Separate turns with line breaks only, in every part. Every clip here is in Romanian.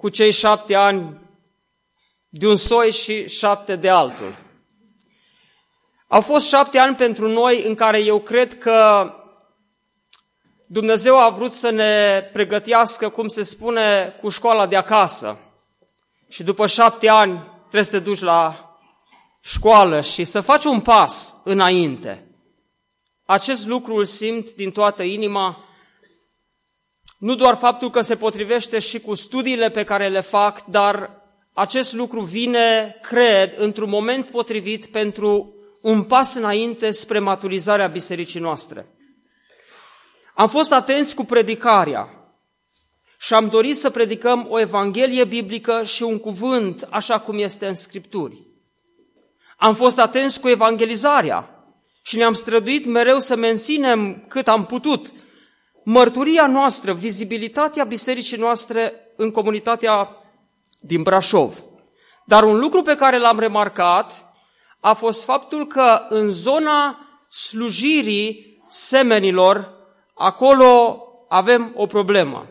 cu cei șapte ani de un soi și șapte de altul. Au fost șapte ani pentru noi în care eu cred că Dumnezeu a vrut să ne pregătească, cum se spune, cu școala de acasă. Și după șapte ani trebuie să te duci la școală și să faci un pas înainte. Acest lucru îl simt din toată inima, nu doar faptul că se potrivește și cu studiile pe care le fac, dar acest lucru vine, cred, într-un moment potrivit pentru un pas înainte spre maturizarea bisericii noastre. Am fost atenți cu predicarea și am dorit să predicăm o evanghelie biblică și un cuvânt așa cum este în Scripturi. Am fost atenți cu evangelizarea și ne-am străduit mereu să menținem cât am putut mărturia noastră, vizibilitatea bisericii noastre în comunitatea din Brașov. Dar un lucru pe care l-am remarcat a fost faptul că în zona slujirii semenilor, acolo avem o problemă.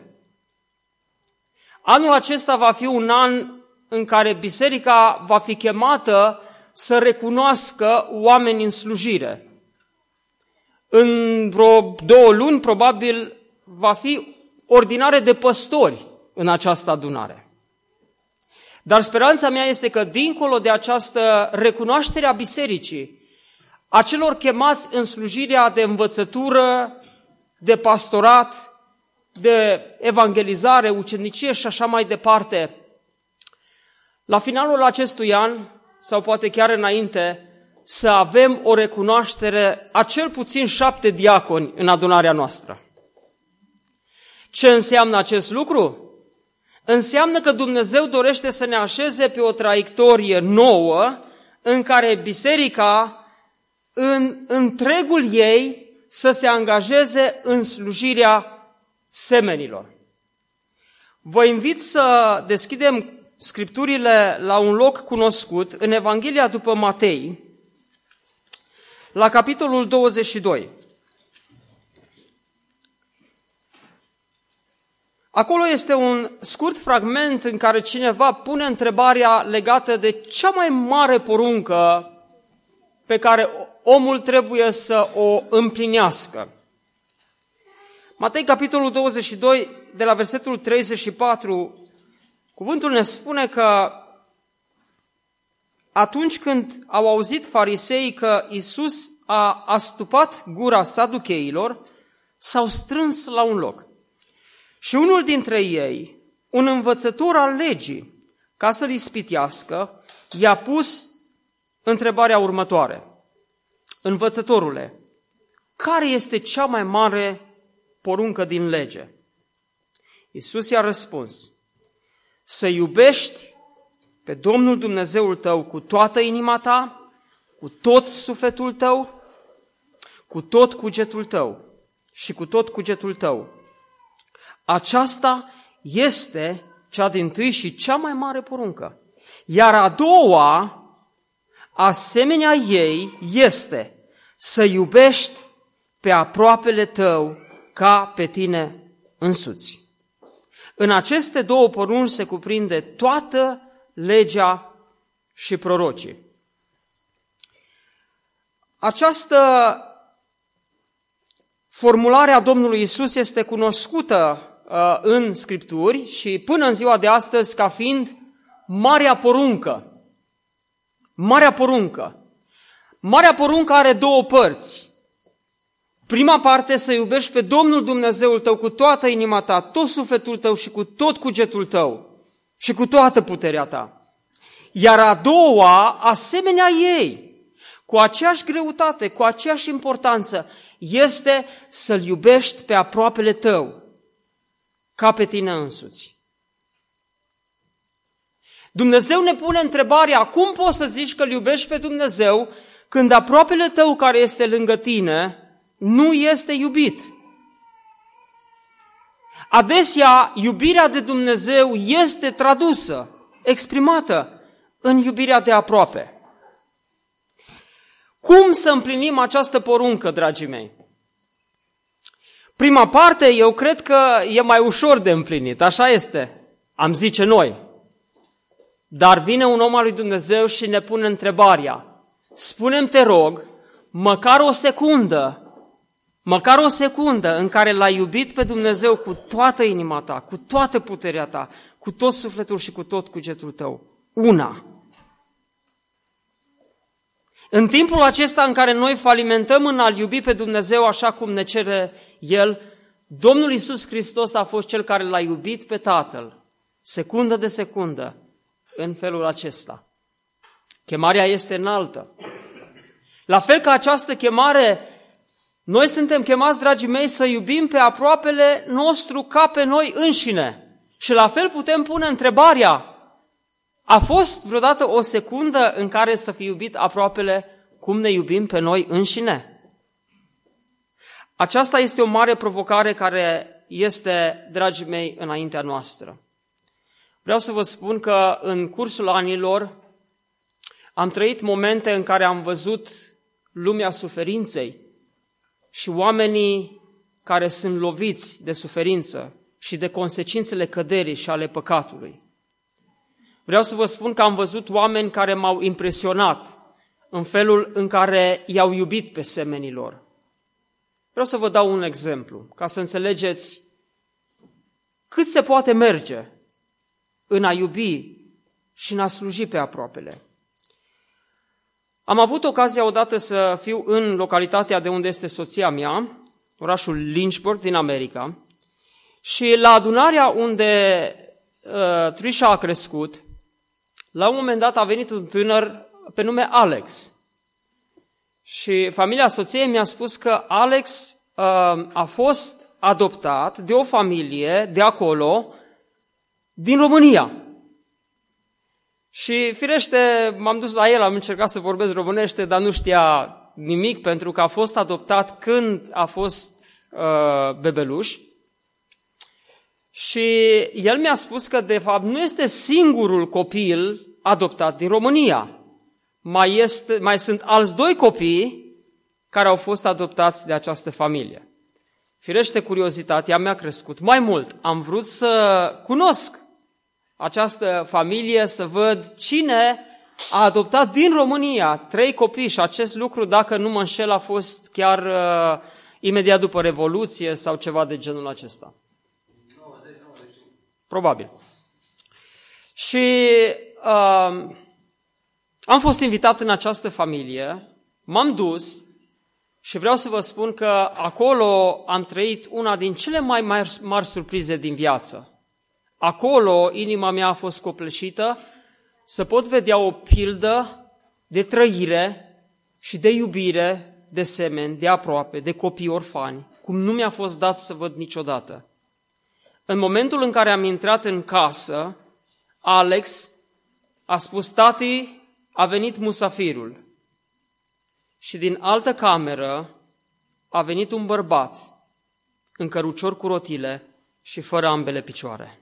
Anul acesta va fi un an în care biserica va fi chemată să recunoască oameni în slujire. În vreo două luni, probabil, va fi ordinare de păstori în această adunare. Dar speranța mea este că, dincolo de această recunoaștere a bisericii, a celor chemați în slujirea de învățătură, de pastorat, de evangelizare, ucenicie și așa mai departe, la finalul acestui an, sau poate chiar înainte, să avem o recunoaștere a cel puțin șapte diaconi în adunarea noastră. Ce înseamnă acest lucru? înseamnă că Dumnezeu dorește să ne așeze pe o traiectorie nouă în care biserica în întregul ei să se angajeze în slujirea semenilor. Vă invit să deschidem scripturile la un loc cunoscut în Evanghelia după Matei, la capitolul 22. Acolo este un scurt fragment în care cineva pune întrebarea legată de cea mai mare poruncă pe care omul trebuie să o împlinească. Matei, capitolul 22, de la versetul 34, cuvântul ne spune că atunci când au auzit fariseii că Isus a astupat gura saducheilor, s-au strâns la un loc. Și unul dintre ei, un învățător al legii, ca să-l ispitească, i-a pus întrebarea următoare. Învățătorule, care este cea mai mare poruncă din lege? Iisus i-a răspuns, să iubești pe Domnul Dumnezeul tău cu toată inima ta, cu tot sufletul tău, cu tot cugetul tău și cu tot cugetul tău aceasta este cea din tâi și cea mai mare poruncă. Iar a doua, asemenea ei, este să iubești pe aproapele tău ca pe tine însuți. În aceste două porunci se cuprinde toată legea și prorocii. Această formulare a Domnului Isus este cunoscută Uh, în Scripturi și până în ziua de astăzi ca fiind Marea Poruncă. Marea Poruncă. Marea Poruncă are două părți. Prima parte să iubești pe Domnul Dumnezeul tău cu toată inima ta, tot sufletul tău și cu tot cugetul tău și cu toată puterea ta. Iar a doua, asemenea ei, cu aceeași greutate, cu aceeași importanță, este să-L iubești pe aproapele tău, ca pe tine însuți. Dumnezeu ne pune întrebarea, cum poți să zici că îl iubești pe Dumnezeu când aproapele tău care este lângă tine nu este iubit? Adesea, iubirea de Dumnezeu este tradusă, exprimată în iubirea de aproape. Cum să împlinim această poruncă, dragii mei? Prima parte, eu cred că e mai ușor de împlinit, așa este, am zice noi. Dar vine un om al lui Dumnezeu și ne pune întrebarea, spunem te rog, măcar o secundă, măcar o secundă în care l-ai iubit pe Dumnezeu cu toată inima ta, cu toată puterea ta, cu tot sufletul și cu tot cugetul tău. Una. În timpul acesta în care noi falimentăm în a-L iubi pe Dumnezeu așa cum ne cere El, Domnul Isus Hristos a fost Cel care l-a iubit pe Tatăl, secundă de secundă, în felul acesta. Chemarea este înaltă. La fel ca această chemare, noi suntem chemați, dragii mei, să iubim pe aproapele nostru ca pe noi înșine. Și la fel putem pune întrebarea, a fost vreodată o secundă în care să fi iubit aproapele cum ne iubim pe noi înșine? Aceasta este o mare provocare care este, dragii mei, înaintea noastră. Vreau să vă spun că în cursul anilor am trăit momente în care am văzut lumea suferinței și oamenii care sunt loviți de suferință și de consecințele căderii și ale păcatului. Vreau să vă spun că am văzut oameni care m-au impresionat în felul în care i-au iubit pe semenilor. Vreau să vă dau un exemplu, ca să înțelegeți cât se poate merge în a iubi și în a sluji pe aproapele. Am avut ocazia odată să fiu în localitatea de unde este soția mea, orașul Lynchburg din America, și la adunarea unde uh, Trisha a crescut, la un moment dat a venit un tânăr pe nume Alex. Și familia soției mi-a spus că Alex uh, a fost adoptat de o familie de acolo, din România. Și firește, m-am dus la el, am încercat să vorbesc românește, dar nu știa nimic pentru că a fost adoptat când a fost uh, bebeluș. Și el mi-a spus că, de fapt, nu este singurul copil adoptat din România. Mai, este, mai sunt alți doi copii care au fost adoptați de această familie. Firește, curiozitatea mi-a crescut. Mai mult, am vrut să cunosc această familie, să văd cine a adoptat din România trei copii și acest lucru, dacă nu mă înșel, a fost chiar uh, imediat după Revoluție sau ceva de genul acesta. Probabil. Și uh, am fost invitat în această familie, m-am dus și vreau să vă spun că acolo am trăit una din cele mai mari, mari surprize din viață. Acolo inima mea a fost copleșită să pot vedea o pildă de trăire și de iubire de semeni, de aproape, de copii orfani, cum nu mi-a fost dat să văd niciodată. În momentul în care am intrat în casă, Alex a spus, tati, a venit musafirul. Și din altă cameră a venit un bărbat în cărucior cu rotile și fără ambele picioare.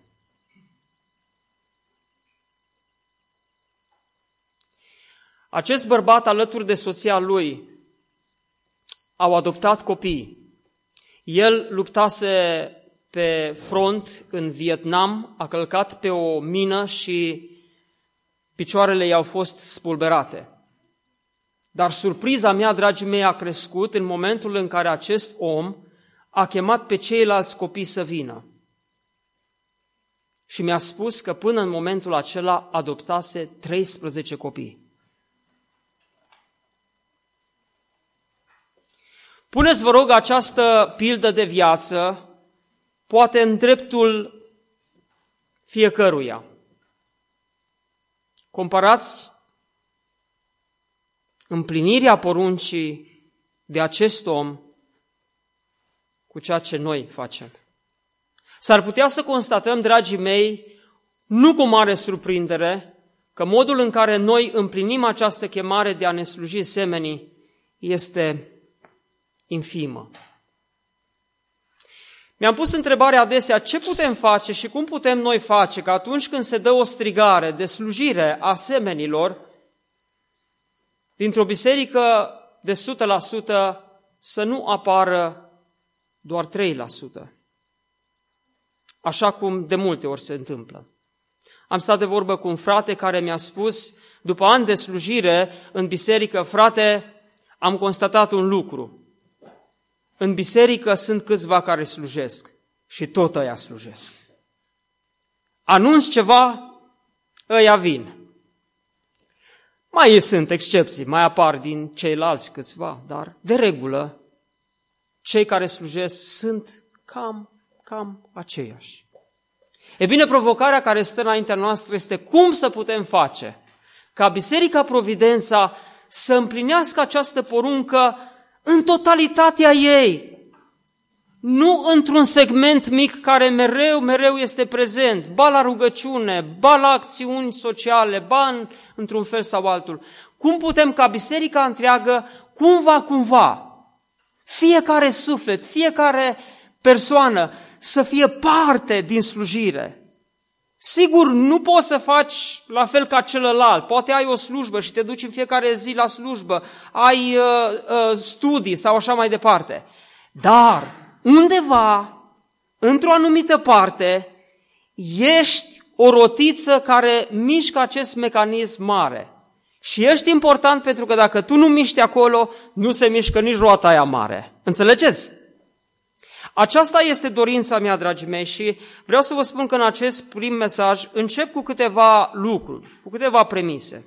Acest bărbat, alături de soția lui, au adoptat copii. El luptase pe front în Vietnam, a călcat pe o mină și picioarele i-au fost spulberate. Dar surpriza mea, dragii mei, a crescut în momentul în care acest om a chemat pe ceilalți copii să vină. Și mi-a spus că până în momentul acela adoptase 13 copii. Puneți, vă rog, această pildă de viață poate în dreptul fiecăruia. Comparați împlinirea poruncii de acest om cu ceea ce noi facem. S-ar putea să constatăm, dragii mei, nu cu mare surprindere, că modul în care noi împlinim această chemare de a ne sluji semenii este infimă. Mi-am pus întrebarea adesea ce putem face și cum putem noi face că atunci când se dă o strigare de slujire a semenilor, dintr-o biserică de 100% să nu apară doar 3%. Așa cum de multe ori se întâmplă. Am stat de vorbă cu un frate care mi-a spus, după ani de slujire în biserică, frate, am constatat un lucru. În biserică sunt câțiva care slujesc și tot ăia slujesc. Anunț ceva, ăia vin. Mai sunt excepții, mai apar din ceilalți câțiva, dar de regulă cei care slujesc sunt cam, cam aceiași. E bine, provocarea care stă înaintea noastră este cum să putem face ca Biserica Providența să împlinească această poruncă în totalitatea ei. Nu într-un segment mic care mereu, mereu este prezent, ba la rugăciune, ba la acțiuni sociale, ba în, într-un fel sau altul. Cum putem ca biserica întreagă, cumva, cumva, fiecare suflet, fiecare persoană să fie parte din slujire. Sigur, nu poți să faci la fel ca celălalt. Poate ai o slujbă și te duci în fiecare zi la slujbă, ai uh, uh, studii sau așa mai departe. Dar, undeva, într-o anumită parte, ești o rotiță care mișcă acest mecanism mare. Și ești important pentru că dacă tu nu miști acolo, nu se mișcă nici roata aia mare. Înțelegeți? Aceasta este dorința mea, dragii mei, și vreau să vă spun că în acest prim mesaj încep cu câteva lucruri, cu câteva premise.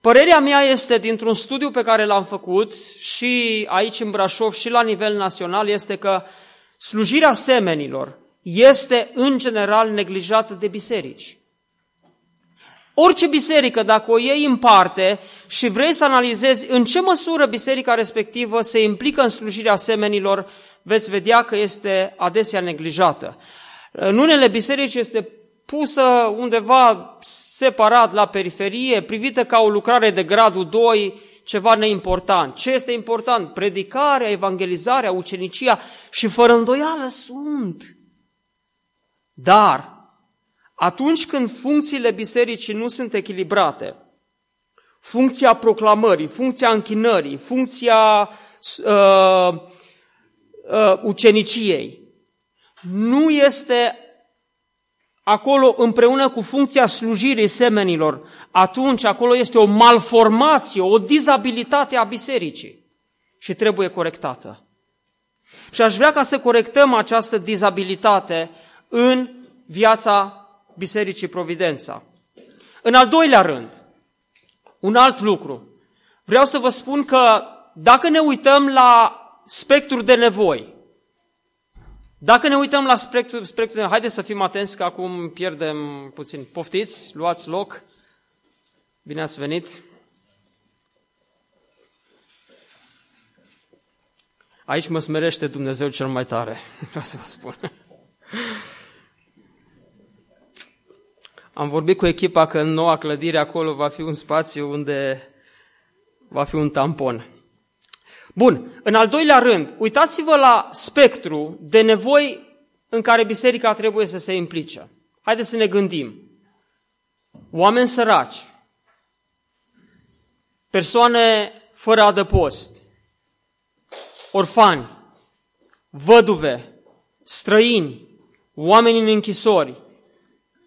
Părerea mea este, dintr-un studiu pe care l-am făcut și aici în Brașov și la nivel național, este că slujirea semenilor este în general neglijată de biserici. Orice biserică, dacă o iei în parte și vrei să analizezi în ce măsură biserica respectivă se implică în slujirea semenilor, veți vedea că este adesea neglijată. În unele biserici este pusă undeva separat la periferie, privită ca o lucrare de gradul 2, ceva neimportant. Ce este important? Predicarea, evangelizarea, ucenicia și fără îndoială sunt. Dar atunci când funcțiile bisericii nu sunt echilibrate, funcția proclamării, funcția închinării, funcția uh, uh, uceniciei, nu este acolo împreună cu funcția slujirii semenilor, atunci acolo este o malformație, o dizabilitate a bisericii și trebuie corectată. Și aș vrea ca să corectăm această dizabilitate în viața Bisericii Providența. În al doilea rând, un alt lucru. Vreau să vă spun că dacă ne uităm la spectrul de nevoi, dacă ne uităm la spectrul, spectrul de haideți să fim atenți că acum pierdem puțin. Poftiți, luați loc. Bine ați venit. Aici mă smerește Dumnezeu cel mai tare, vreau să vă spun. Am vorbit cu echipa că în noua clădire acolo va fi un spațiu unde va fi un tampon. Bun, în al doilea rând, uitați-vă la spectru de nevoi în care biserica trebuie să se implice. Haideți să ne gândim. Oameni săraci, persoane fără adăpost, orfani, văduve, străini, oameni în închisori,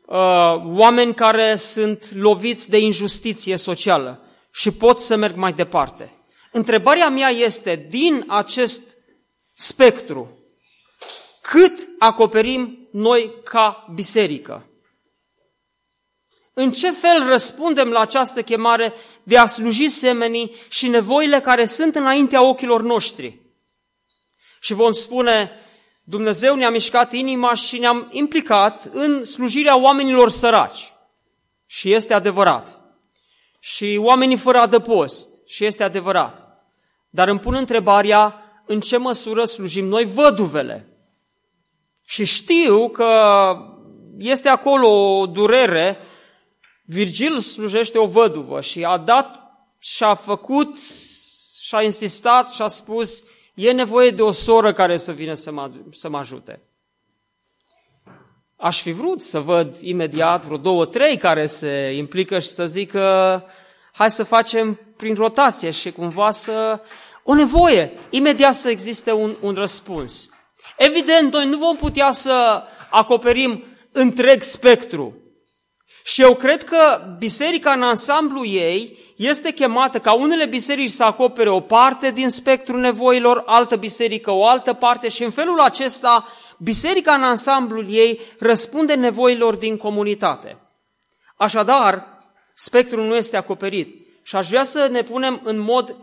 uh, oameni care sunt loviți de injustiție socială și pot să merg mai departe. Întrebarea mea este, din acest spectru, cât acoperim noi ca biserică? În ce fel răspundem la această chemare de a sluji semenii și nevoile care sunt înaintea ochilor noștri? Și vom spune, Dumnezeu ne-a mișcat inima și ne-am implicat în slujirea oamenilor săraci. Și este adevărat. Și oamenii fără adăpost. Și este adevărat. Dar îmi pun întrebarea în ce măsură slujim noi văduvele. Și știu că este acolo o durere Virgil slujește o văduvă și a dat și a făcut și a insistat și a spus e nevoie de o soră care să vină să mă, să mă ajute. Aș fi vrut să văd imediat vreo două, trei care se implică și să zică hai să facem prin rotație și cumva să... O nevoie, imediat să existe un, un răspuns. Evident, noi nu vom putea să acoperim întreg spectru. Și eu cred că biserica în ansamblu ei este chemată ca unele biserici să acopere o parte din spectrul nevoilor, altă biserică o altă parte și în felul acesta biserica în ansamblul ei răspunde nevoilor din comunitate. Așadar, spectrul nu este acoperit. Și aș vrea să ne punem în mod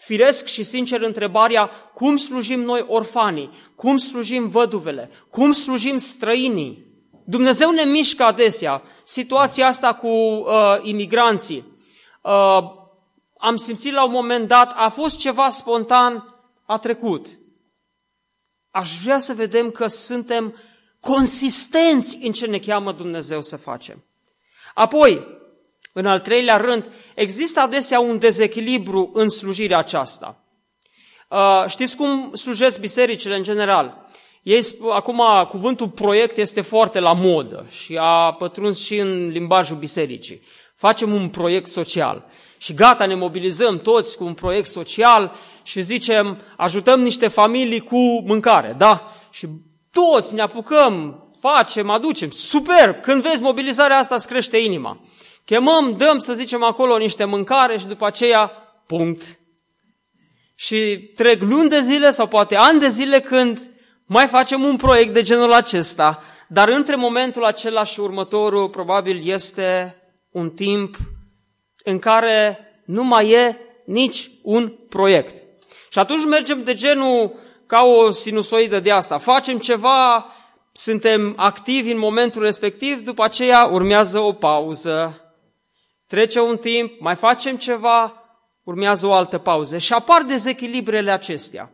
firesc și sincer întrebarea cum slujim noi orfanii, cum slujim văduvele, cum slujim străinii. Dumnezeu ne mișcă adesea. Situația asta cu uh, imigranții. Uh, am simțit la un moment dat, a fost ceva spontan, a trecut. Aș vrea să vedem că suntem consistenți în ce ne cheamă Dumnezeu să facem. Apoi, în al treilea rând, există adesea un dezechilibru în slujirea aceasta. Uh, știți cum slujesc bisericile în general? Ei, acum, cuvântul proiect este foarte la modă și a pătruns și în limbajul bisericii. Facem un proiect social și gata, ne mobilizăm toți cu un proiect social și zicem, ajutăm niște familii cu mâncare, da? Și toți ne apucăm, facem, aducem. Super! Când vezi mobilizarea asta, îți crește inima. Chemăm, dăm, să zicem, acolo niște mâncare și după aceea, punct. Și trec luni de zile sau poate ani de zile când mai facem un proiect de genul acesta, dar între momentul acela și următorul probabil este un timp în care nu mai e nici un proiect. Și atunci mergem de genul ca o sinusoidă de asta. Facem ceva, suntem activi în momentul respectiv, după aceea urmează o pauză. Trece un timp, mai facem ceva, urmează o altă pauză și apar dezechilibrele acestea.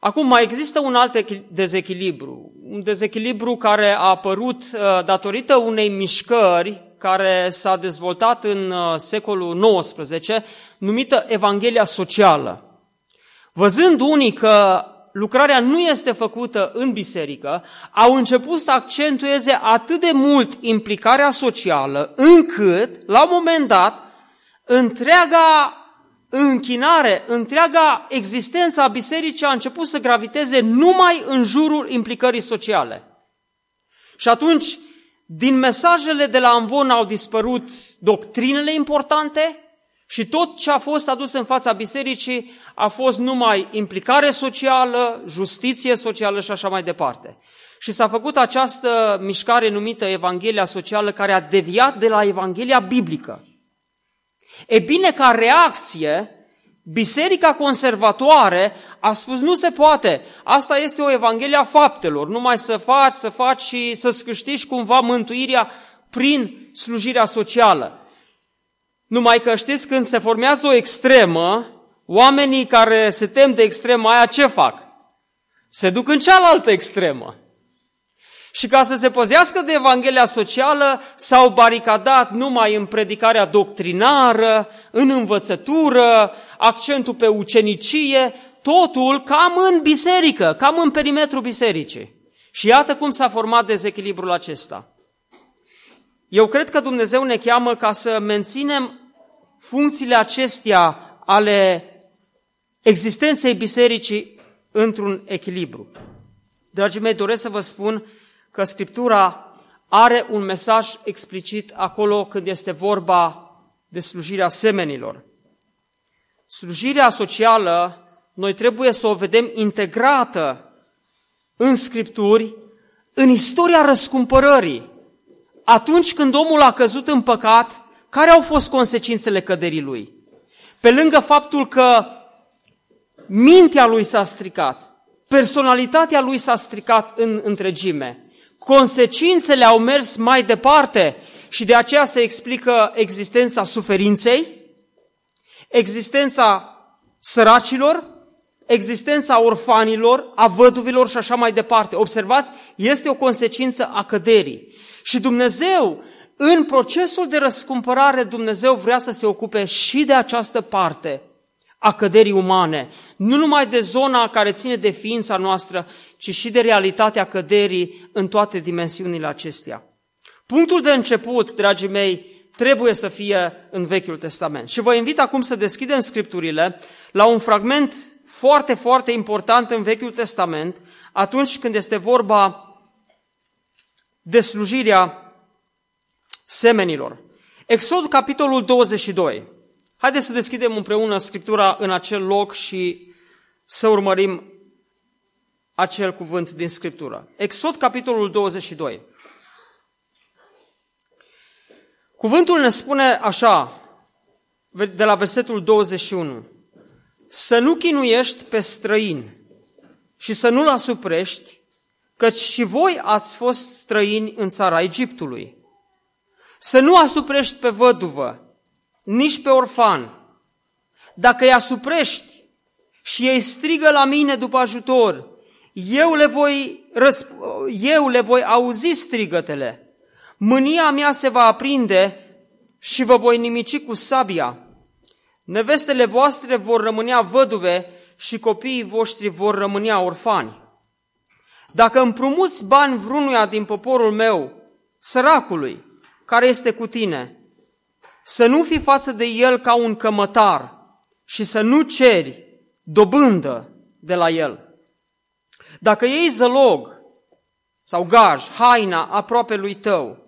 Acum mai există un alt dezechilibru, un dezechilibru care a apărut uh, datorită unei mișcări care s-a dezvoltat în uh, secolul XIX, numită Evanghelia Socială. Văzând unii că lucrarea nu este făcută în biserică, au început să accentueze atât de mult implicarea socială, încât, la un moment dat, întreaga închinare, întreaga existență a bisericii a început să graviteze numai în jurul implicării sociale. Și atunci, din mesajele de la Amvon au dispărut doctrinele importante și tot ce a fost adus în fața bisericii a fost numai implicare socială, justiție socială și așa mai departe. Și s-a făcut această mișcare numită Evanghelia Socială care a deviat de la Evanghelia Biblică. E bine, ca reacție, Biserica conservatoare a spus nu se poate, asta este o Evanghelie a faptelor, numai să faci, să faci și să-ți câștigi cumva mântuirea prin slujirea socială. Numai că știți, când se formează o extremă, oamenii care se tem de extrema aia ce fac? Se duc în cealaltă extremă. Și ca să se păzească de Evanghelia socială, s-au baricadat numai în predicarea doctrinară, în învățătură, accentul pe ucenicie, totul cam în biserică, cam în perimetrul bisericii. Și iată cum s-a format dezechilibrul acesta. Eu cred că Dumnezeu ne cheamă ca să menținem funcțiile acestea ale existenței bisericii într-un echilibru. Dragii mei, doresc să vă spun că Scriptura are un mesaj explicit acolo când este vorba de slujirea semenilor. Slujirea socială, noi trebuie să o vedem integrată în Scripturi, în istoria răscumpărării. Atunci când omul a căzut în păcat, care au fost consecințele căderii lui? Pe lângă faptul că mintea lui s-a stricat, personalitatea lui s-a stricat în întregime, consecințele au mers mai departe și de aceea se explică existența suferinței, existența săracilor, existența orfanilor, a văduvilor și așa mai departe. Observați, este o consecință a căderii. Și Dumnezeu, în procesul de răscumpărare Dumnezeu vrea să se ocupe și de această parte a căderii umane, nu numai de zona care ține de ființa noastră, ci și de realitatea căderii în toate dimensiunile acestea. Punctul de început, dragii mei, trebuie să fie în Vechiul Testament. Și vă invit acum să deschidem Scripturile la un fragment foarte, foarte important în Vechiul Testament, atunci când este vorba de slujirea semenilor. Exod, capitolul 22. Haideți să deschidem împreună Scriptura în acel loc și să urmărim acel cuvânt din Scriptură. Exod, capitolul 22. Cuvântul ne spune așa, de la versetul 21, să nu chinuiești pe străin și să nu-l asuprești, căci și voi ați fost străini în țara Egiptului. Să nu asuprești pe văduvă, nici pe orfan. Dacă îi asuprești și ei strigă la mine după ajutor, eu le voi, răsp- eu le voi auzi strigătele. Mânia mea se va aprinde și vă voi nimici cu sabia. Nevestele voastre vor rămânea văduve și copiii voștri vor rămânea orfani. Dacă împrumuți bani vrunuia din poporul meu, săracului, care este cu tine, să nu fii față de el ca un cămătar și să nu ceri dobândă de la el. Dacă iei zălog sau gaj, haina aproape lui tău,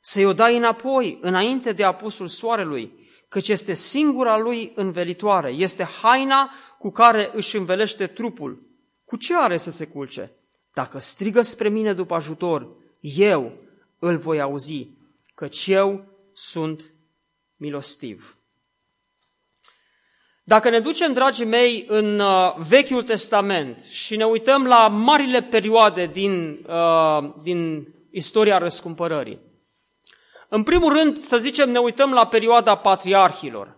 să-i o dai înapoi înainte de apusul soarelui, căci este singura lui învelitoare, este haina cu care își învelește trupul. Cu ce are să se culce? Dacă strigă spre mine după ajutor, eu îl voi auzi, căci eu sunt milostiv. Dacă ne ducem, dragii mei, în uh, Vechiul Testament și ne uităm la marile perioade din, uh, din istoria răscumpărării, în primul rând, să zicem, ne uităm la perioada patriarhilor.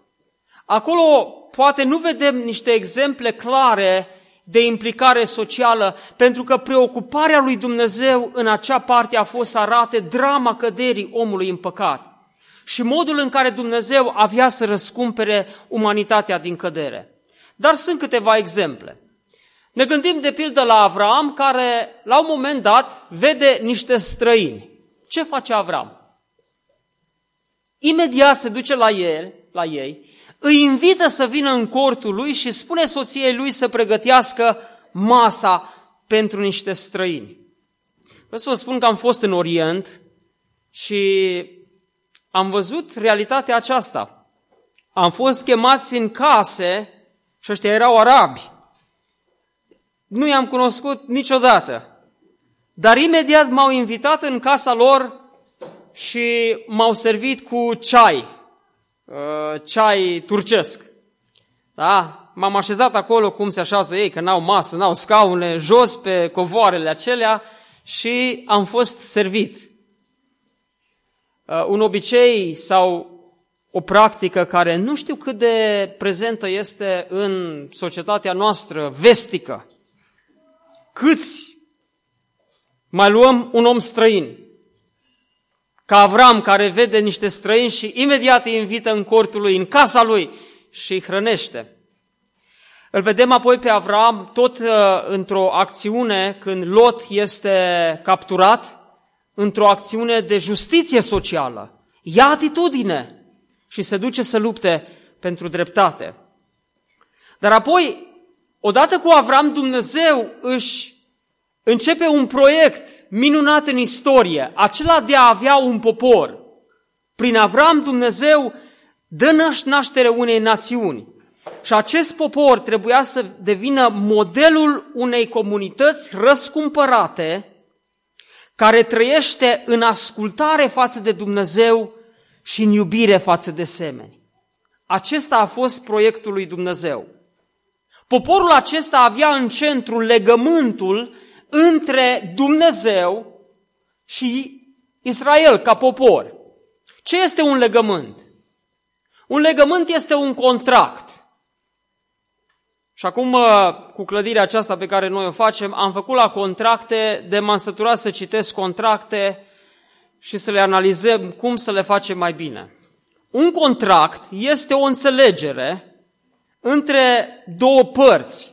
Acolo poate nu vedem niște exemple clare de implicare socială, pentru că preocuparea lui Dumnezeu în acea parte a fost să arate drama căderii omului în păcat și modul în care Dumnezeu avea să răscumpere umanitatea din cădere. Dar sunt câteva exemple. Ne gândim de pildă la Avram, care la un moment dat vede niște străini. Ce face Avram? Imediat se duce la el, la ei, îi invită să vină în cortul lui și spune soției lui să pregătească masa pentru niște străini. Vreau să vă spun că am fost în Orient și am văzut realitatea aceasta. Am fost chemați în case și ăștia erau arabi. Nu i-am cunoscut niciodată. Dar imediat m-au invitat în casa lor și m-au servit cu ceai, uh, ceai turcesc. Da? M-am așezat acolo cum se așează ei, că n-au masă, n-au scaune, jos pe covoarele acelea și am fost servit. Uh, un obicei sau o practică care nu știu cât de prezentă este în societatea noastră vestică. Câți mai luăm un om străin ca Avram care vede niște străini și imediat îi invită în cortul lui, în casa lui și îi hrănește. Îl vedem apoi pe Avram tot uh, într-o acțiune când Lot este capturat, într-o acțiune de justiție socială. Ia atitudine și se duce să lupte pentru dreptate. Dar apoi, odată cu Avram, Dumnezeu își începe un proiect minunat în istorie, acela de a avea un popor. Prin Avram Dumnezeu dă naștere unei națiuni. Și acest popor trebuia să devină modelul unei comunități răscumpărate, care trăiește în ascultare față de Dumnezeu și în iubire față de semeni. Acesta a fost proiectul lui Dumnezeu. Poporul acesta avea în centru legământul între Dumnezeu și Israel ca popor. Ce este un legământ? Un legământ este un contract. Și acum, cu clădirea aceasta pe care noi o facem, am făcut la contracte, de m-am săturat să citesc contracte și să le analizăm cum să le facem mai bine. Un contract este o înțelegere între două părți.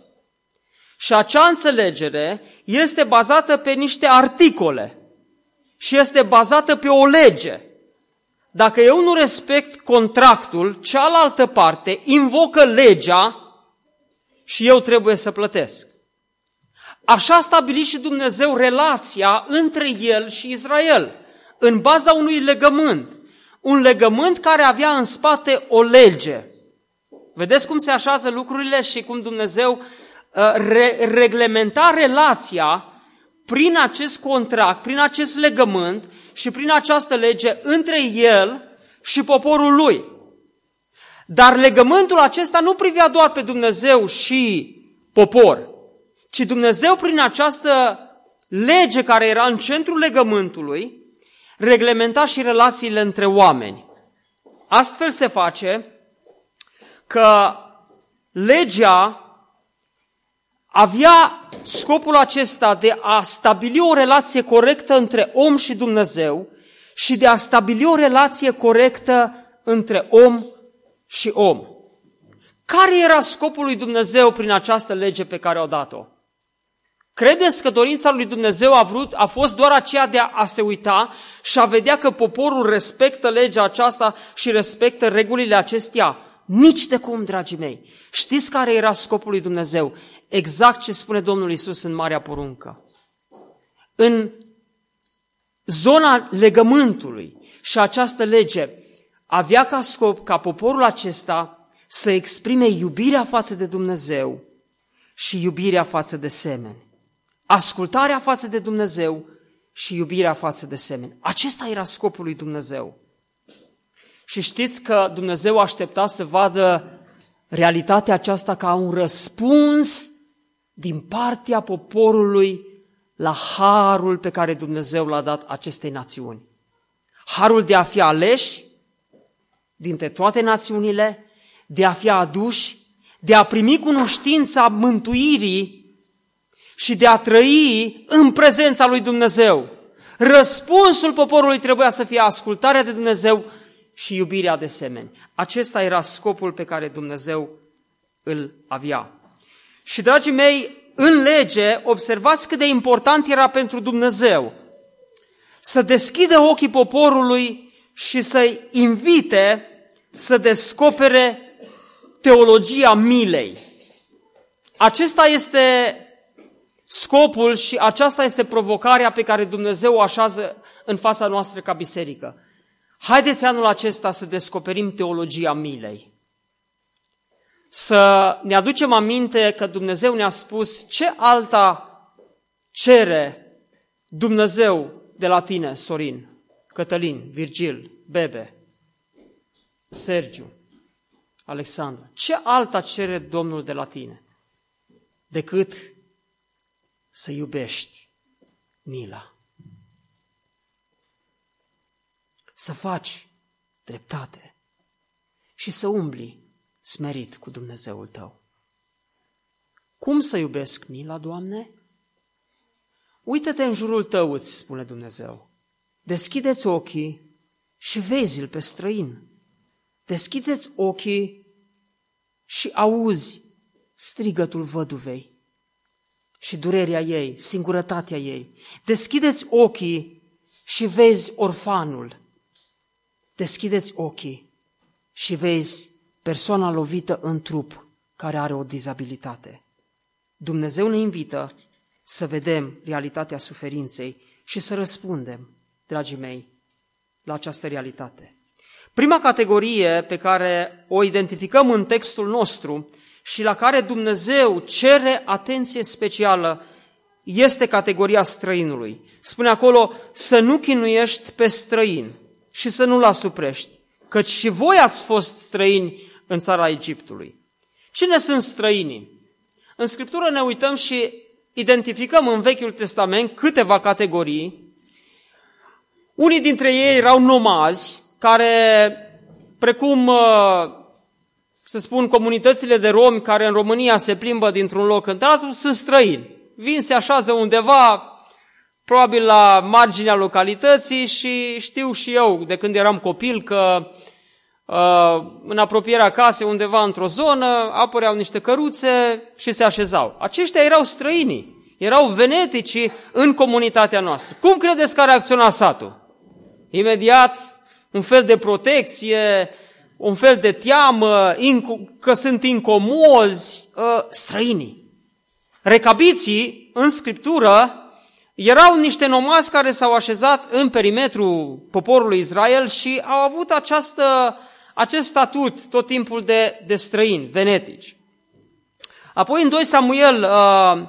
Și acea înțelegere este bazată pe niște articole și este bazată pe o lege. Dacă eu nu respect contractul, cealaltă parte invocă legea și eu trebuie să plătesc. Așa a stabilit și Dumnezeu relația între el și Israel, în baza unui legământ. Un legământ care avea în spate o lege. Vedeți cum se așează lucrurile și cum Dumnezeu uh, re- reglementa relația prin acest contract, prin acest legământ și prin această lege între el și poporul lui. Dar legământul acesta nu privea doar pe Dumnezeu și popor, ci Dumnezeu prin această lege care era în centrul legământului, reglementa și relațiile între oameni. Astfel se face că legea avea scopul acesta de a stabili o relație corectă între om și Dumnezeu și de a stabili o relație corectă între om și om. Care era scopul lui Dumnezeu prin această lege pe care o dat-o? Credeți că dorința lui Dumnezeu a, vrut, a fost doar aceea de a, a se uita și a vedea că poporul respectă legea aceasta și respectă regulile acestea? Nici de cum, dragii mei. Știți care era scopul lui Dumnezeu? Exact ce spune Domnul Isus în Marea Poruncă. În zona legământului și această lege avea ca scop ca poporul acesta să exprime iubirea față de Dumnezeu și iubirea față de semeni. Ascultarea față de Dumnezeu și iubirea față de semeni. Acesta era scopul lui Dumnezeu. Și știți că Dumnezeu aștepta să vadă realitatea aceasta ca un răspuns din partea poporului la harul pe care Dumnezeu l-a dat acestei națiuni. Harul de a fi aleși dintre toate națiunile, de a fi aduși, de a primi cunoștința mântuirii și de a trăi în prezența lui Dumnezeu. Răspunsul poporului trebuia să fie ascultarea de Dumnezeu și iubirea de semeni. Acesta era scopul pe care Dumnezeu îl avea. Și, dragii mei, în lege, observați cât de important era pentru Dumnezeu să deschidă ochii poporului și să-i invite să descopere teologia milei. Acesta este scopul și aceasta este provocarea pe care Dumnezeu o așează în fața noastră ca biserică. Haideți anul acesta să descoperim teologia milei. Să ne aducem aminte că Dumnezeu ne-a spus ce alta cere Dumnezeu de la tine, Sorin, Cătălin, Virgil, Bebe, Sergiu, Alexandru. Ce alta cere Domnul de la tine decât să iubești mila? să faci dreptate și să umbli smerit cu Dumnezeul tău. Cum să iubesc mila, Doamne? Uită-te în jurul tău, îți spune Dumnezeu. Deschideți ochii și vezi-l pe străin. Deschideți ochii și auzi strigătul văduvei și durerea ei, singurătatea ei. Deschideți ochii și vezi orfanul deschideți ochii și vezi persoana lovită în trup care are o dizabilitate. Dumnezeu ne invită să vedem realitatea suferinței și să răspundem, dragii mei, la această realitate. Prima categorie pe care o identificăm în textul nostru și la care Dumnezeu cere atenție specială este categoria străinului. Spune acolo să nu chinuiești pe străin și să nu-l asuprești, căci și voi ați fost străini în țara Egiptului. Cine sunt străinii? În Scriptură ne uităm și identificăm în Vechiul Testament câteva categorii. Unii dintre ei erau nomazi, care, precum uh, să spun, comunitățile de romi care în România se plimbă dintr-un loc într-altul, sunt străini. Vin, se așează undeva, probabil la marginea localității și știu și eu de când eram copil că uh, în apropierea casei, undeva într-o zonă, apăreau niște căruțe și se așezau. Aceștia erau străinii, erau venetici în comunitatea noastră. Cum credeți că a reacționat satul? Imediat, un fel de protecție, un fel de teamă, că sunt incomozi, ă, străinii. Recabiții, în Scriptură, erau niște nomazi care s-au așezat în perimetrul poporului Israel și au avut această, acest statut tot timpul de, de străini, venetici. Apoi în 2 Samuel uh,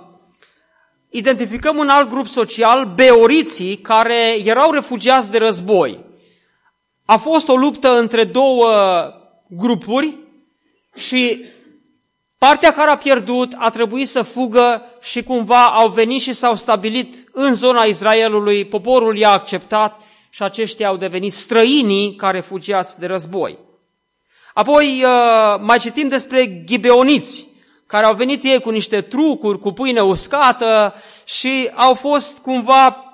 identificăm un alt grup social, beoriții, care erau refugiați de război. A fost o luptă între două grupuri și partea care a pierdut a trebuit să fugă și cumva au venit și s-au stabilit în zona Israelului, poporul i-a acceptat și aceștia au devenit străinii ca refugiați de război. Apoi uh, mai citim despre ghibeoniți, care au venit ei cu niște trucuri, cu pâine uscată și au fost cumva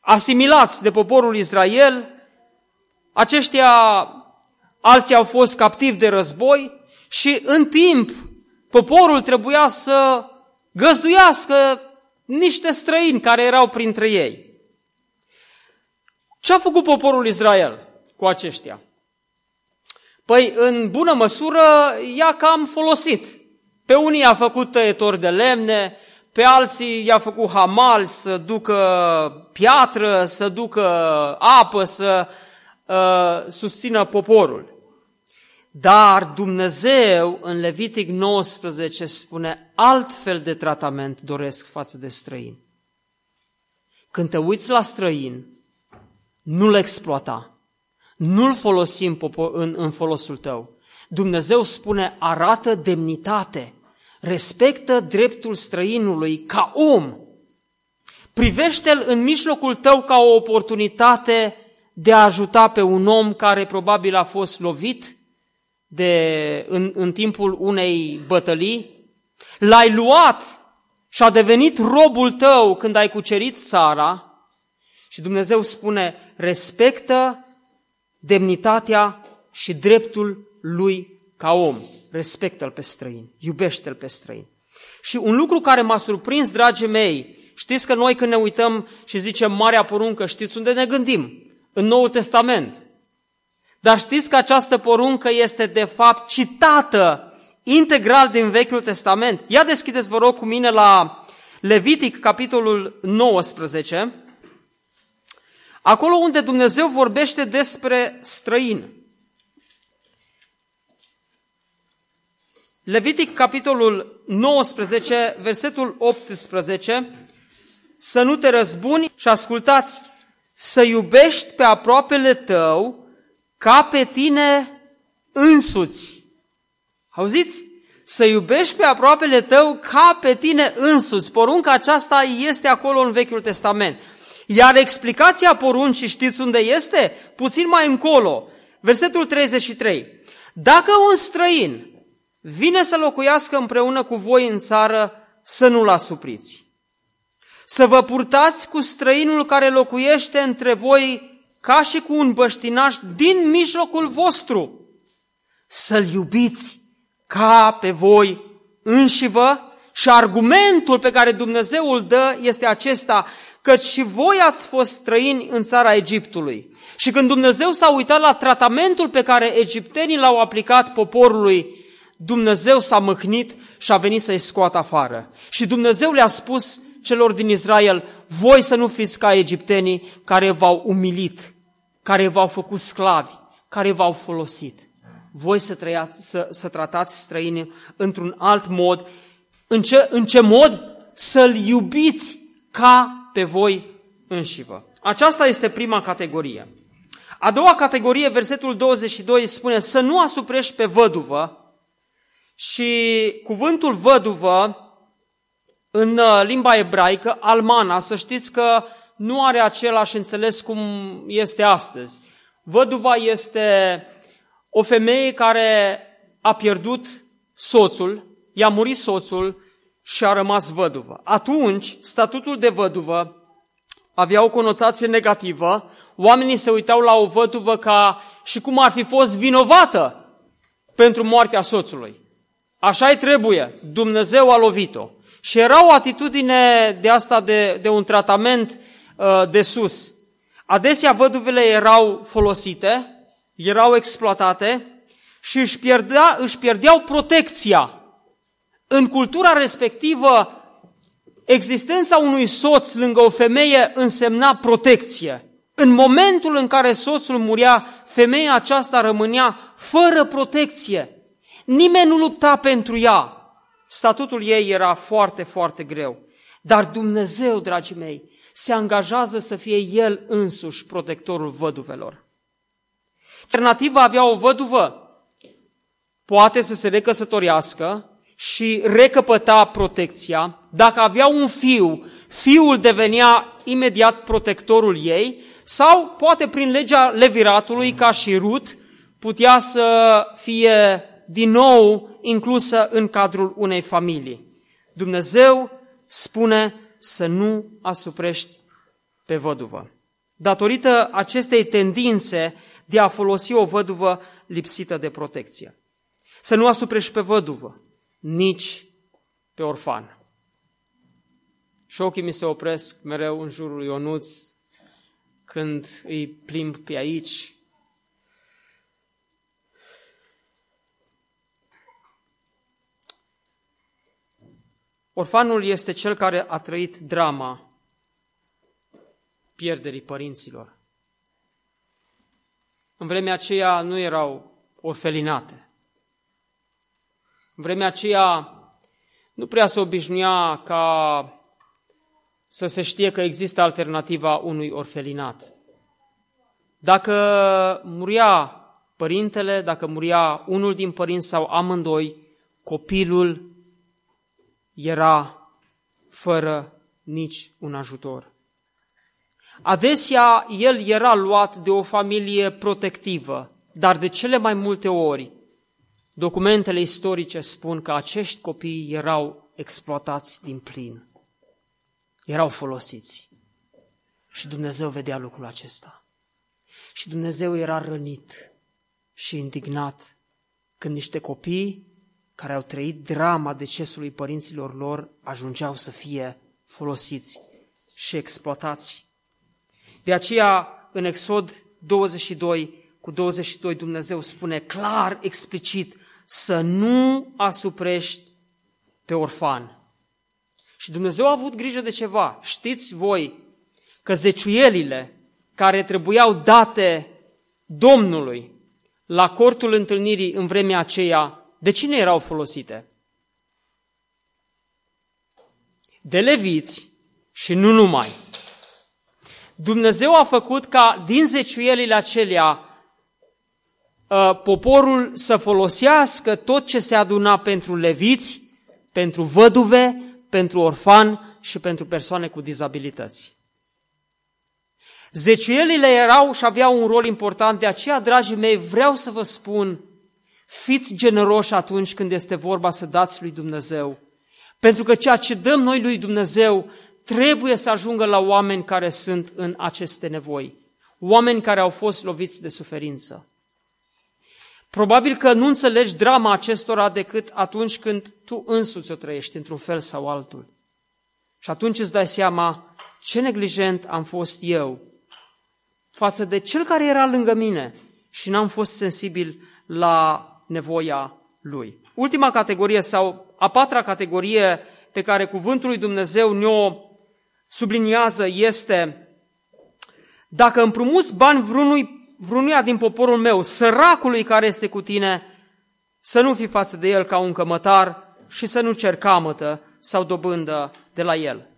asimilați de poporul Israel, aceștia alții au fost captivi de război și în timp poporul trebuia să găzduiască niște străini care erau printre ei. Ce a făcut poporul Israel cu aceștia? Păi, în bună măsură, i-a cam folosit. Pe unii a făcut tăietori de lemne, pe alții i-a făcut hamal să ducă piatră, să ducă apă, să uh, susțină poporul. Dar Dumnezeu în Levitic 19 spune altfel de tratament doresc față de străini. Când te uiți la străin, nu-l exploata, nu-l folosi în, în, în folosul tău. Dumnezeu spune, arată demnitate, respectă dreptul străinului ca om. Privește-l în mijlocul tău ca o oportunitate de a ajuta pe un om care probabil a fost lovit de, în, în timpul unei bătălii. L-ai luat și a devenit robul tău când ai cucerit țara și Dumnezeu spune, respectă demnitatea și dreptul lui ca om respectă-l pe străin, iubește-l pe străin. Și un lucru care m-a surprins, dragii mei, știți că noi când ne uităm și zicem Marea Poruncă, știți unde ne gândim? În Noul Testament. Dar știți că această poruncă este de fapt citată integral din Vechiul Testament. Ia deschideți, vă rog, cu mine la Levitic, capitolul 19, acolo unde Dumnezeu vorbește despre străini. Levitic, capitolul 19, versetul 18, să nu te răzbuni și ascultați, să iubești pe aproapele tău ca pe tine însuți. Auziți? Să iubești pe aproapele tău ca pe tine însuți. Porunca aceasta este acolo în Vechiul Testament. Iar explicația poruncii știți unde este? Puțin mai încolo. Versetul 33. Dacă un străin vine să locuiască împreună cu voi în țară, să nu-l asupriți. Să vă purtați cu străinul care locuiește între voi ca și cu un băștinaș din mijlocul vostru. Să-l iubiți ca pe voi înșivă și argumentul pe care Dumnezeu îl dă este acesta, că și voi ați fost străini în țara Egiptului. Și când Dumnezeu s-a uitat la tratamentul pe care egiptenii l-au aplicat poporului Dumnezeu s-a măhnit și a venit să-i scoată afară. Și Dumnezeu le-a spus celor din Israel, voi să nu fiți ca egiptenii care v-au umilit, care v-au făcut sclavi, care v-au folosit. Voi să, trăiați, să, să tratați străinii într-un alt mod. În ce, în ce mod? Să-L iubiți ca pe voi înșivă. Aceasta este prima categorie. A doua categorie, versetul 22, spune să nu asuprești pe văduvă, și cuvântul văduvă în uh, limba ebraică, almana, să știți că nu are același înțeles cum este astăzi. Văduva este o femeie care a pierdut soțul, i-a murit soțul și a rămas văduvă. Atunci, statutul de văduvă avea o conotație negativă, oamenii se uitau la o văduvă ca și cum ar fi fost vinovată pentru moartea soțului. Așa-i trebuie, Dumnezeu a lovit-o. Și era o atitudine de asta, de, de un tratament uh, de sus. Adesea văduvele erau folosite, erau exploatate și își, pierdea, își pierdeau protecția. În cultura respectivă, existența unui soț lângă o femeie însemna protecție. În momentul în care soțul murea, femeia aceasta rămânea fără protecție. Nimeni nu lupta pentru ea. Statutul ei era foarte, foarte greu. Dar Dumnezeu, dragii mei, se angajează să fie El însuși protectorul văduvelor. Alternativa avea o văduvă. Poate să se recăsătorească și recăpăta protecția. Dacă avea un fiu, fiul devenea imediat protectorul ei sau poate prin legea leviratului, ca și Rut, putea să fie din nou inclusă în cadrul unei familii. Dumnezeu spune să nu asuprești pe văduvă. Datorită acestei tendințe de a folosi o văduvă lipsită de protecție. Să nu asuprești pe văduvă, nici pe orfan. Și ochii mi se opresc mereu în jurul lui Ionuț când îi plimb pe aici. Orfanul este cel care a trăit drama pierderii părinților. În vremea aceea nu erau orfelinate. În vremea aceea nu prea se obișnuia ca să se știe că există alternativa unui orfelinat. Dacă muria părintele, dacă muria unul din părinți sau amândoi, copilul era fără nici un ajutor. Adesea el era luat de o familie protectivă, dar de cele mai multe ori documentele istorice spun că acești copii erau exploatați din plin erau folosiți. Și Dumnezeu vedea lucrul acesta. Și Dumnezeu era rănit și indignat când niște copii care au trăit drama decesului părinților lor ajungeau să fie folosiți și exploatați. De aceea, în Exod 22 cu 22, Dumnezeu spune clar, explicit, să nu asuprești pe orfan. Și Dumnezeu a avut grijă de ceva. Știți voi că zeciuielile care trebuiau date Domnului la cortul întâlnirii în vremea aceea, de cine erau folosite? De leviți și nu numai. Dumnezeu a făcut ca din zeciuielile acelea ă, poporul să folosească tot ce se aduna pentru leviți, pentru văduve, pentru orfan și pentru persoane cu dizabilități. Zeciuielile erau și aveau un rol important, de aceea, dragii mei, vreau să vă spun, fiți generoși atunci când este vorba să dați lui Dumnezeu. Pentru că ceea ce dăm noi lui Dumnezeu trebuie să ajungă la oameni care sunt în aceste nevoi. Oameni care au fost loviți de suferință. Probabil că nu înțelegi drama acestora decât atunci când tu însuți o trăiești într-un fel sau altul. Și atunci îți dai seama ce neglijent am fost eu față de cel care era lângă mine și n-am fost sensibil la nevoia lui. Ultima categorie sau a patra categorie pe care cuvântul lui Dumnezeu ne-o subliniază este dacă împrumuți bani vreunui vrunuia din poporul meu, săracului care este cu tine, să nu fii față de el ca un cămătar și să nu cer camătă sau dobândă de la el.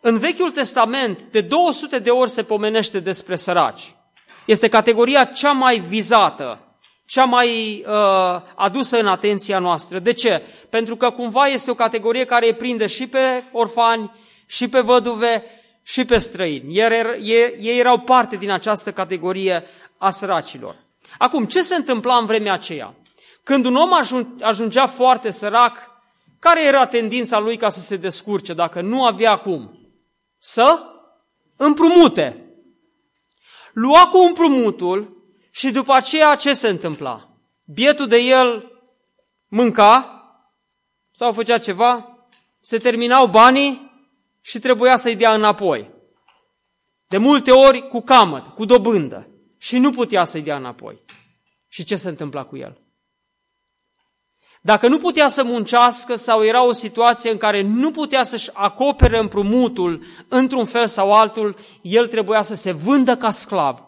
În Vechiul Testament, de 200 de ori se pomenește despre săraci. Este categoria cea mai vizată, cea mai uh, adusă în atenția noastră. De ce? Pentru că cumva este o categorie care îi prinde și pe orfani, și pe văduve, și pe străini. Ei, ei, ei erau parte din această categorie a săracilor. Acum, ce se întâmpla în vremea aceea? Când un om ajungea foarte sărac, care era tendința lui ca să se descurce dacă nu avea cum? Să împrumute. Lua cu împrumutul și după aceea ce se întâmpla? Bietul de el mânca sau făcea ceva, se terminau banii și trebuia să-i dea înapoi. De multe ori cu camăt, cu dobândă. Și nu putea să-i dea înapoi. Și ce se întâmpla cu el? Dacă nu putea să muncească sau era o situație în care nu putea să-și acopere împrumutul într-un fel sau altul, el trebuia să se vândă ca sclav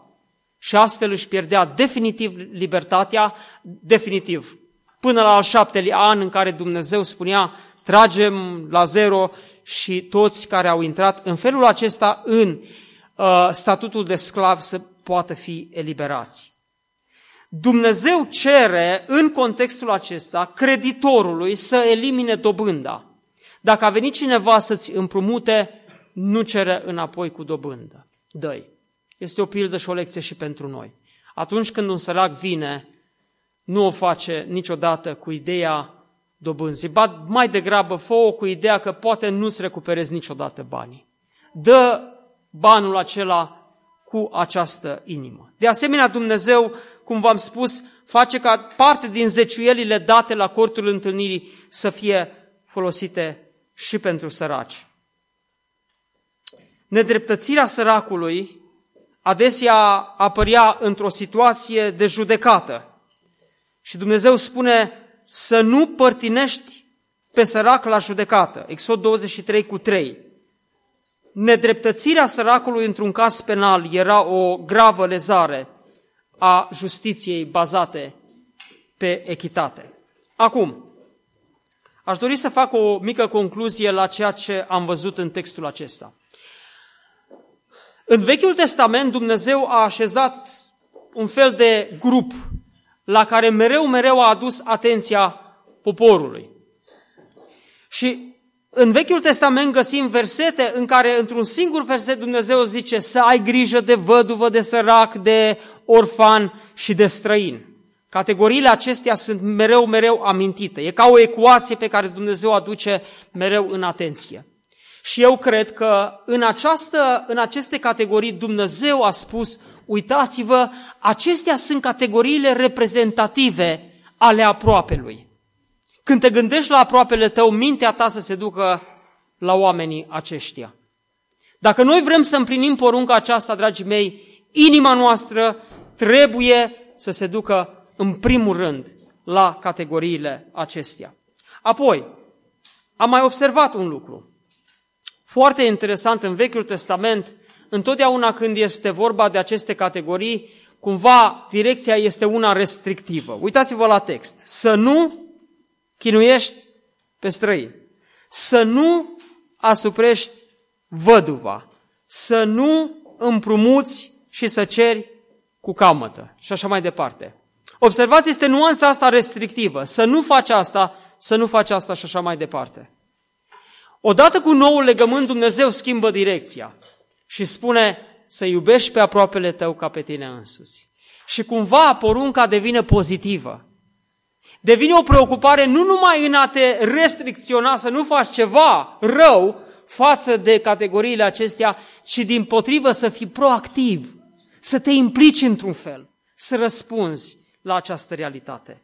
și astfel își pierdea definitiv libertatea, definitiv, până la al șaptelea an în care Dumnezeu spunea tragem la zero și toți care au intrat în felul acesta în uh, statutul de sclav să poată fi eliberați. Dumnezeu cere în contextul acesta creditorului să elimine dobânda. Dacă a venit cineva să-ți împrumute, nu cere înapoi cu dobândă. dă Este o pildă și o lecție și pentru noi. Atunci când un sărac vine, nu o face niciodată cu ideea dobânzii. Ba mai degrabă fă cu ideea că poate nu-ți recuperezi niciodată banii. Dă banul acela cu această inimă. De asemenea, Dumnezeu cum v-am spus, face ca parte din zeciuielile date la cortul întâlnirii să fie folosite și pentru săraci. Nedreptățirea săracului adesea apărea într-o situație de judecată. Și Dumnezeu spune să nu părtinești pe sărac la judecată. Exod 23 cu 3. Nedreptățirea săracului într-un caz penal era o gravă lezare a justiției bazate pe echitate. Acum, aș dori să fac o mică concluzie la ceea ce am văzut în textul acesta. În Vechiul Testament Dumnezeu a așezat un fel de grup la care mereu, mereu a adus atenția poporului. Și în Vechiul Testament găsim versete în care într-un singur verset Dumnezeu zice să ai grijă de văduvă, de sărac, de orfan și de străin. Categoriile acestea sunt mereu, mereu amintite. E ca o ecuație pe care Dumnezeu aduce mereu în atenție. Și eu cred că în, această, în aceste categorii Dumnezeu a spus, uitați-vă, acestea sunt categoriile reprezentative ale aproapelui. Când te gândești la aproapele tău, mintea ta să se ducă la oamenii aceștia. Dacă noi vrem să împlinim porunca aceasta, dragii mei, inima noastră trebuie să se ducă în primul rând la categoriile acestea. Apoi, am mai observat un lucru. Foarte interesant în Vechiul Testament, întotdeauna când este vorba de aceste categorii, cumva direcția este una restrictivă. Uitați-vă la text. Să nu chinuiești pe străini. Să nu asuprești văduva. Să nu împrumuți și să ceri cu camătă și așa mai departe. Observați, este nuanța asta restrictivă. Să nu faci asta, să nu faci asta și așa mai departe. Odată cu noul legământ, Dumnezeu schimbă direcția și spune să iubești pe aproapele tău ca pe tine însuți. Și cumva porunca devine pozitivă. Devine o preocupare nu numai în a te restricționa să nu faci ceva rău față de categoriile acestea, ci din potrivă să fii proactiv, să te implici într-un fel, să răspunzi la această realitate.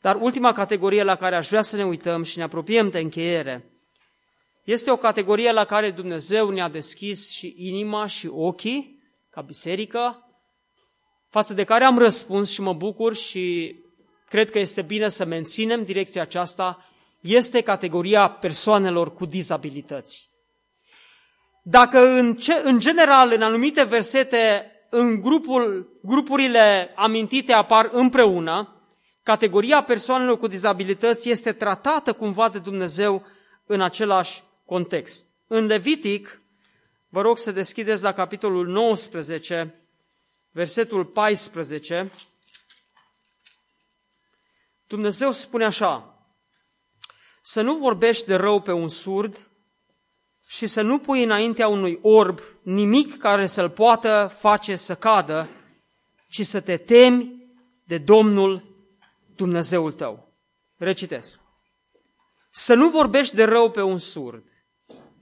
Dar ultima categorie la care aș vrea să ne uităm și ne apropiem de încheiere, este o categorie la care Dumnezeu ne-a deschis și inima și ochii, ca biserică, față de care am răspuns și mă bucur și cred că este bine să menținem direcția aceasta, este categoria persoanelor cu dizabilități. Dacă în, ce, în general, în anumite versete, în grupul, grupurile amintite apar împreună, categoria persoanelor cu dizabilități este tratată cumva de Dumnezeu în același context. În Levitic, vă rog să deschideți la capitolul 19, versetul 14, Dumnezeu spune așa, să nu vorbești de rău pe un surd și să nu pui înaintea unui orb nimic care să-l poată face să cadă, ci să te temi de Domnul Dumnezeul tău. Recitesc. Să nu vorbești de rău pe un surd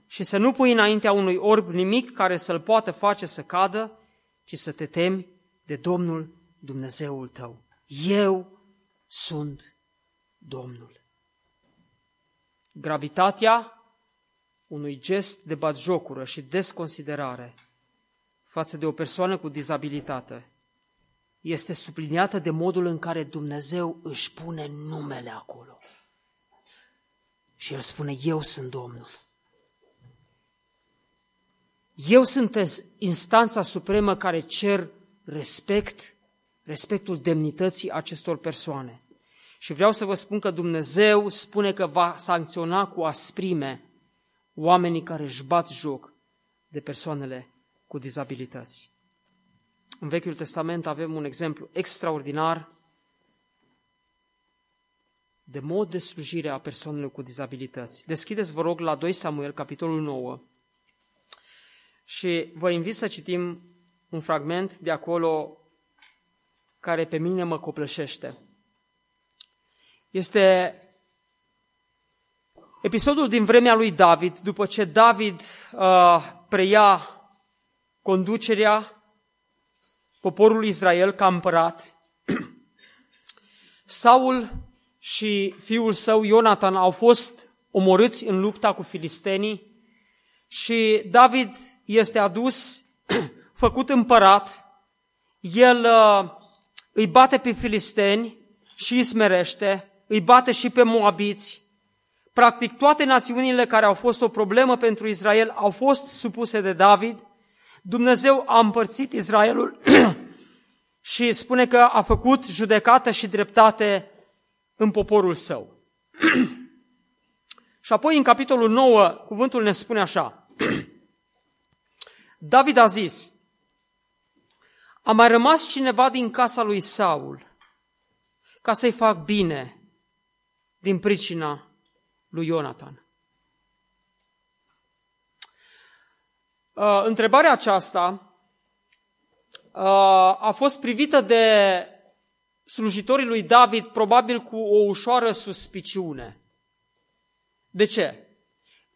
și să nu pui înaintea unui orb nimic care să-l poată face să cadă, ci să te temi de Domnul Dumnezeul tău. Eu sunt Domnul. Gravitatea unui gest de batjocură și desconsiderare față de o persoană cu dizabilitate este subliniată de modul în care Dumnezeu își pune numele acolo. Și El spune, eu sunt Domnul. Eu sunt instanța supremă care cer respect, respectul demnității acestor persoane. Și vreau să vă spun că Dumnezeu spune că va sancționa cu asprime oamenii care își bat joc de persoanele cu dizabilități. În Vechiul Testament avem un exemplu extraordinar de mod de slujire a persoanelor cu dizabilități. Deschideți, vă rog, la 2 Samuel, capitolul 9, și vă invit să citim un fragment de acolo care pe mine mă copleșește. Este episodul din vremea lui David, după ce David uh, preia conducerea poporului Israel ca împărat. Saul și fiul său Ionatan au fost omorâți în lupta cu filistenii și David este adus, făcut împărat, el uh, îi bate pe filisteni și îi smerește, îi bate și pe moabiți. Practic toate națiunile care au fost o problemă pentru Israel au fost supuse de David. Dumnezeu a împărțit Israelul și spune că a făcut judecată și dreptate în poporul său. și apoi în capitolul 9 cuvântul ne spune așa. David a zis, a mai rămas cineva din casa lui Saul ca să-i fac bine din pricina lui Ionatan. Uh, întrebarea aceasta uh, a fost privită de slujitorii lui David probabil cu o ușoară suspiciune. De ce?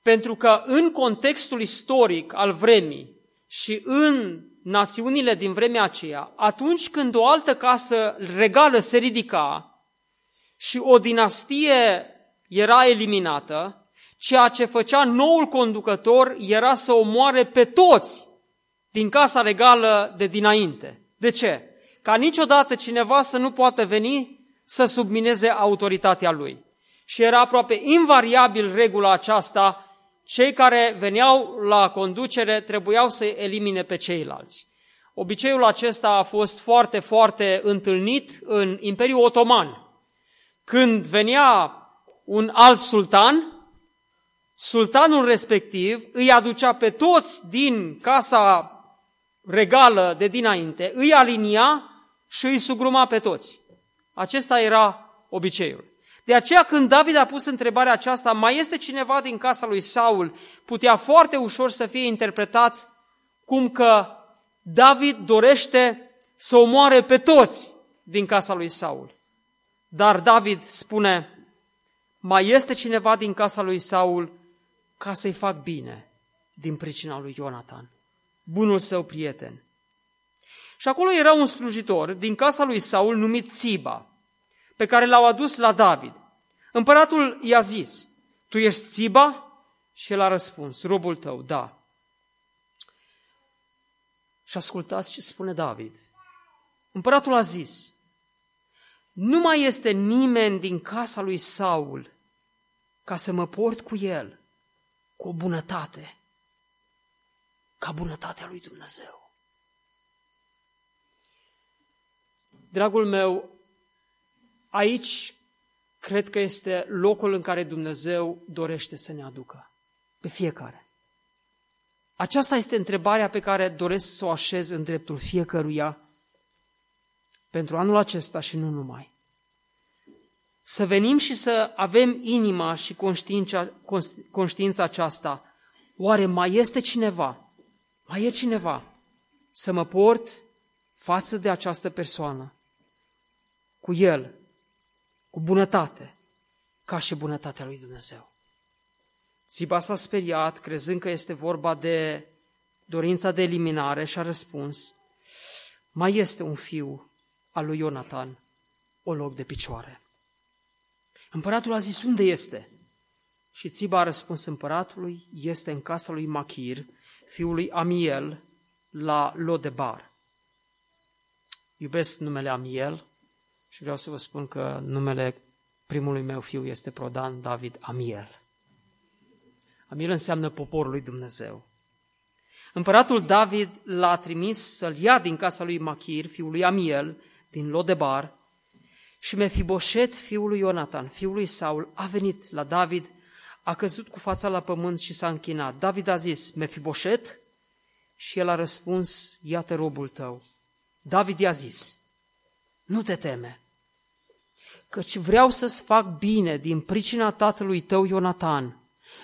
Pentru că în contextul istoric al vremii și în națiunile din vremea aceea, atunci când o altă casă regală se ridica și o dinastie era eliminată, ceea ce făcea noul conducător era să omoare pe toți din casa regală de dinainte. De ce? Ca niciodată cineva să nu poată veni să submineze autoritatea lui. Și era aproape invariabil regula aceasta cei care veneau la conducere trebuiau să elimine pe ceilalți. Obiceiul acesta a fost foarte, foarte întâlnit în Imperiul Otoman. Când venea un alt sultan, sultanul respectiv îi aducea pe toți din casa regală de dinainte, îi alinia și îi sugruma pe toți. Acesta era obiceiul. De aceea când David a pus întrebarea aceasta, mai este cineva din casa lui Saul, putea foarte ușor să fie interpretat cum că David dorește să omoare pe toți din casa lui Saul. Dar David spune, mai este cineva din casa lui Saul ca să-i fac bine din pricina lui Ionatan, bunul său prieten. Și acolo era un slujitor din casa lui Saul numit Țiba, pe care l-au adus la David. Împăratul i-a zis, tu ești Țiba? Și el a răspuns, robul tău, da. Și ascultați ce spune David. Împăratul a zis, nu mai este nimeni din casa lui Saul ca să mă port cu el cu o bunătate, ca bunătatea lui Dumnezeu. Dragul meu, aici cred că este locul în care Dumnezeu dorește să ne aducă. Pe fiecare. Aceasta este întrebarea pe care doresc să o așez în dreptul fiecăruia pentru anul acesta și nu numai. Să venim și să avem inima și conștiința, conștiința aceasta. Oare mai este cineva? Mai e cineva să mă port față de această persoană cu el cu bunătate, ca și bunătatea lui Dumnezeu. Țiba s-a speriat, crezând că este vorba de dorința de eliminare și a răspuns, mai este un fiu al lui Ionatan, o loc de picioare. Împăratul a zis, unde este? Și Țiba a răspuns împăratului, este în casa lui Machir, fiul lui Amiel, la Lodebar. Iubesc numele Amiel și vreau să vă spun că numele primului meu fiu este Prodan David Amiel. Amiel înseamnă poporul lui Dumnezeu. Împăratul David l-a trimis să-l ia din casa lui Machir, fiul lui Amiel, din Lodebar, și Mefiboset, fiul lui Ionatan, fiul lui Saul, a venit la David, a căzut cu fața la pământ și s-a închinat. David a zis, Mefiboset? Și el a răspuns, iată robul tău. David i-a zis, nu te teme, căci vreau să-ți fac bine din pricina tatălui tău Ionatan,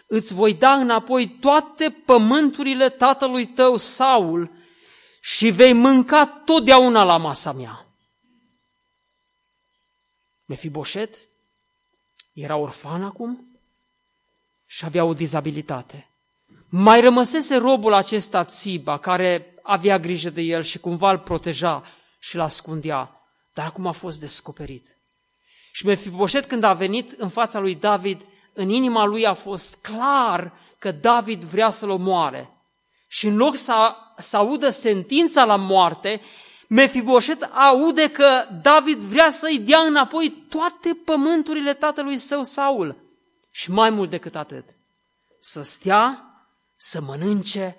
îți voi da înapoi toate pământurile tatălui tău, Saul, și vei mânca totdeauna la masa mea. Mefiboset era orfan acum și avea o dizabilitate. Mai rămăsese robul acesta Țiba, care avea grijă de el și cumva îl proteja și îl ascundea, dar acum a fost descoperit. Și Mefiboset când a venit în fața lui David, în inima lui a fost clar că David vrea să-l omoare. Și în loc să, să audă sentința la moarte, Mefiboset aude că David vrea să-i dea înapoi toate pământurile tatălui său Saul. Și mai mult decât atât, să stea, să mănânce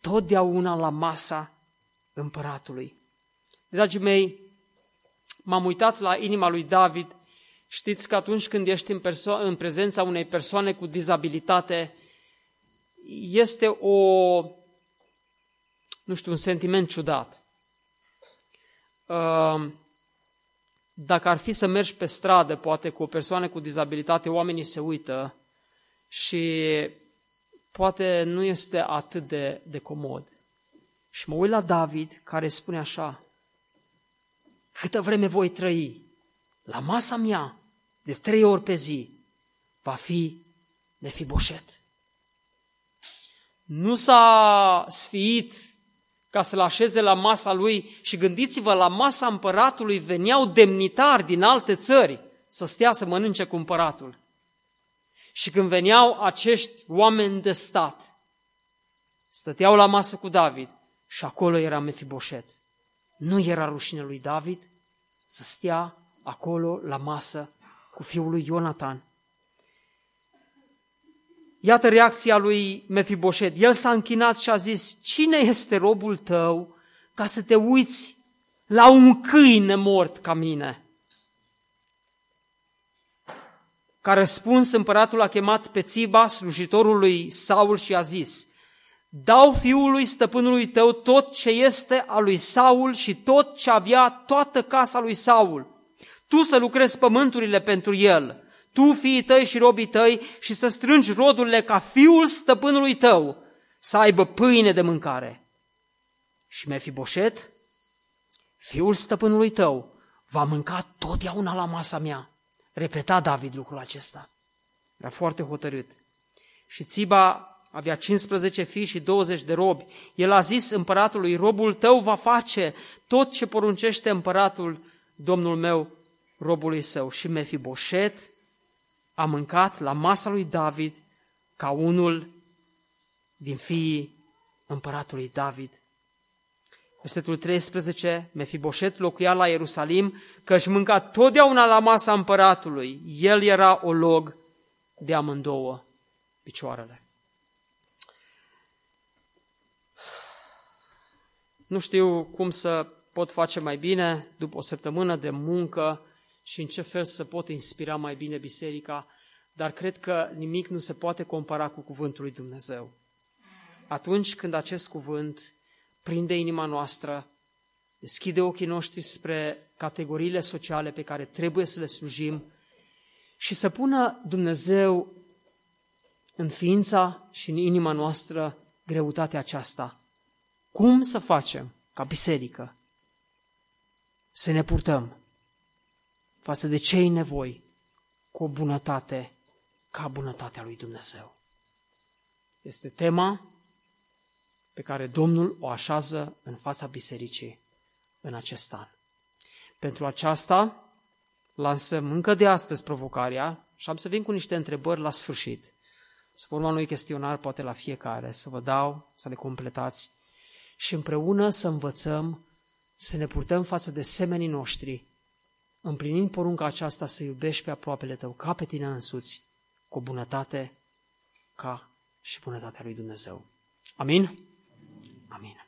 totdeauna la masa împăratului. Dragii mei, m-am uitat la inima lui David Știți că atunci când ești în, perso- în prezența unei persoane cu dizabilitate, este o, nu știu, un sentiment ciudat. Uh, dacă ar fi să mergi pe stradă, poate cu o persoană cu dizabilitate, oamenii se uită și poate nu este atât de, de comod. Și mă uit la David, care spune așa, câtă vreme voi trăi, la masa mea de trei ori pe zi va fi Mefiboset. Nu s-a sfiit ca să-l așeze la masa lui și gândiți-vă, la masa împăratului veneau demnitari din alte țări să stea să mănânce cu împăratul. Și când veneau acești oameni de stat, stăteau la masă cu David și acolo era Mefiboset. Nu era rușine lui David să stea acolo la masă cu fiul lui Ionatan. Iată reacția lui Mefiboset. El s-a închinat și a zis, cine este robul tău ca să te uiți la un câine mort ca mine? Ca răspuns, împăratul a chemat pe Țiba, slujitorul lui Saul, și a zis, Dau fiului stăpânului tău tot ce este al lui Saul și tot ce avea toată casa lui Saul tu să lucrezi pământurile pentru el, tu, fiii tăi și robii tăi, și să strângi rodurile ca fiul stăpânului tău să aibă pâine de mâncare. Și Mefiboset, fiul stăpânului tău, va mânca totdeauna la masa mea. Repeta David lucrul acesta. Era foarte hotărât. Și Țiba avea 15 fii și 20 de robi. El a zis împăratului, robul tău va face tot ce poruncește împăratul, domnul meu, robului său și Mefiboset a mâncat la masa lui David ca unul din fiii împăratului David. Versetul 13, Mefiboset locuia la Ierusalim, că își mânca totdeauna la masa împăratului. El era o log de amândouă picioarele. Nu știu cum să pot face mai bine după o săptămână de muncă și în ce fel să pot inspira mai bine biserica, dar cred că nimic nu se poate compara cu cuvântul lui Dumnezeu. Atunci când acest cuvânt prinde inima noastră, deschide ochii noștri spre categoriile sociale pe care trebuie să le slujim și să pună Dumnezeu în ființa și în inima noastră greutatea aceasta. Cum să facem ca biserică să ne purtăm față de cei nevoi cu o bunătate ca bunătatea lui Dumnezeu.
Este tema pe care Domnul o așează în fața bisericii în acest an. Pentru aceasta lansăm încă de astăzi provocarea și am să vin cu niște întrebări la sfârșit. Să urma unui chestionar, poate la fiecare, să vă dau, să le completați și împreună să învățăm să ne purtăm față de semenii noștri, împlinind porunca aceasta să iubești pe aproapele tău ca pe tine însuți, cu bunătate ca și bunătatea lui Dumnezeu. Amin? Amin.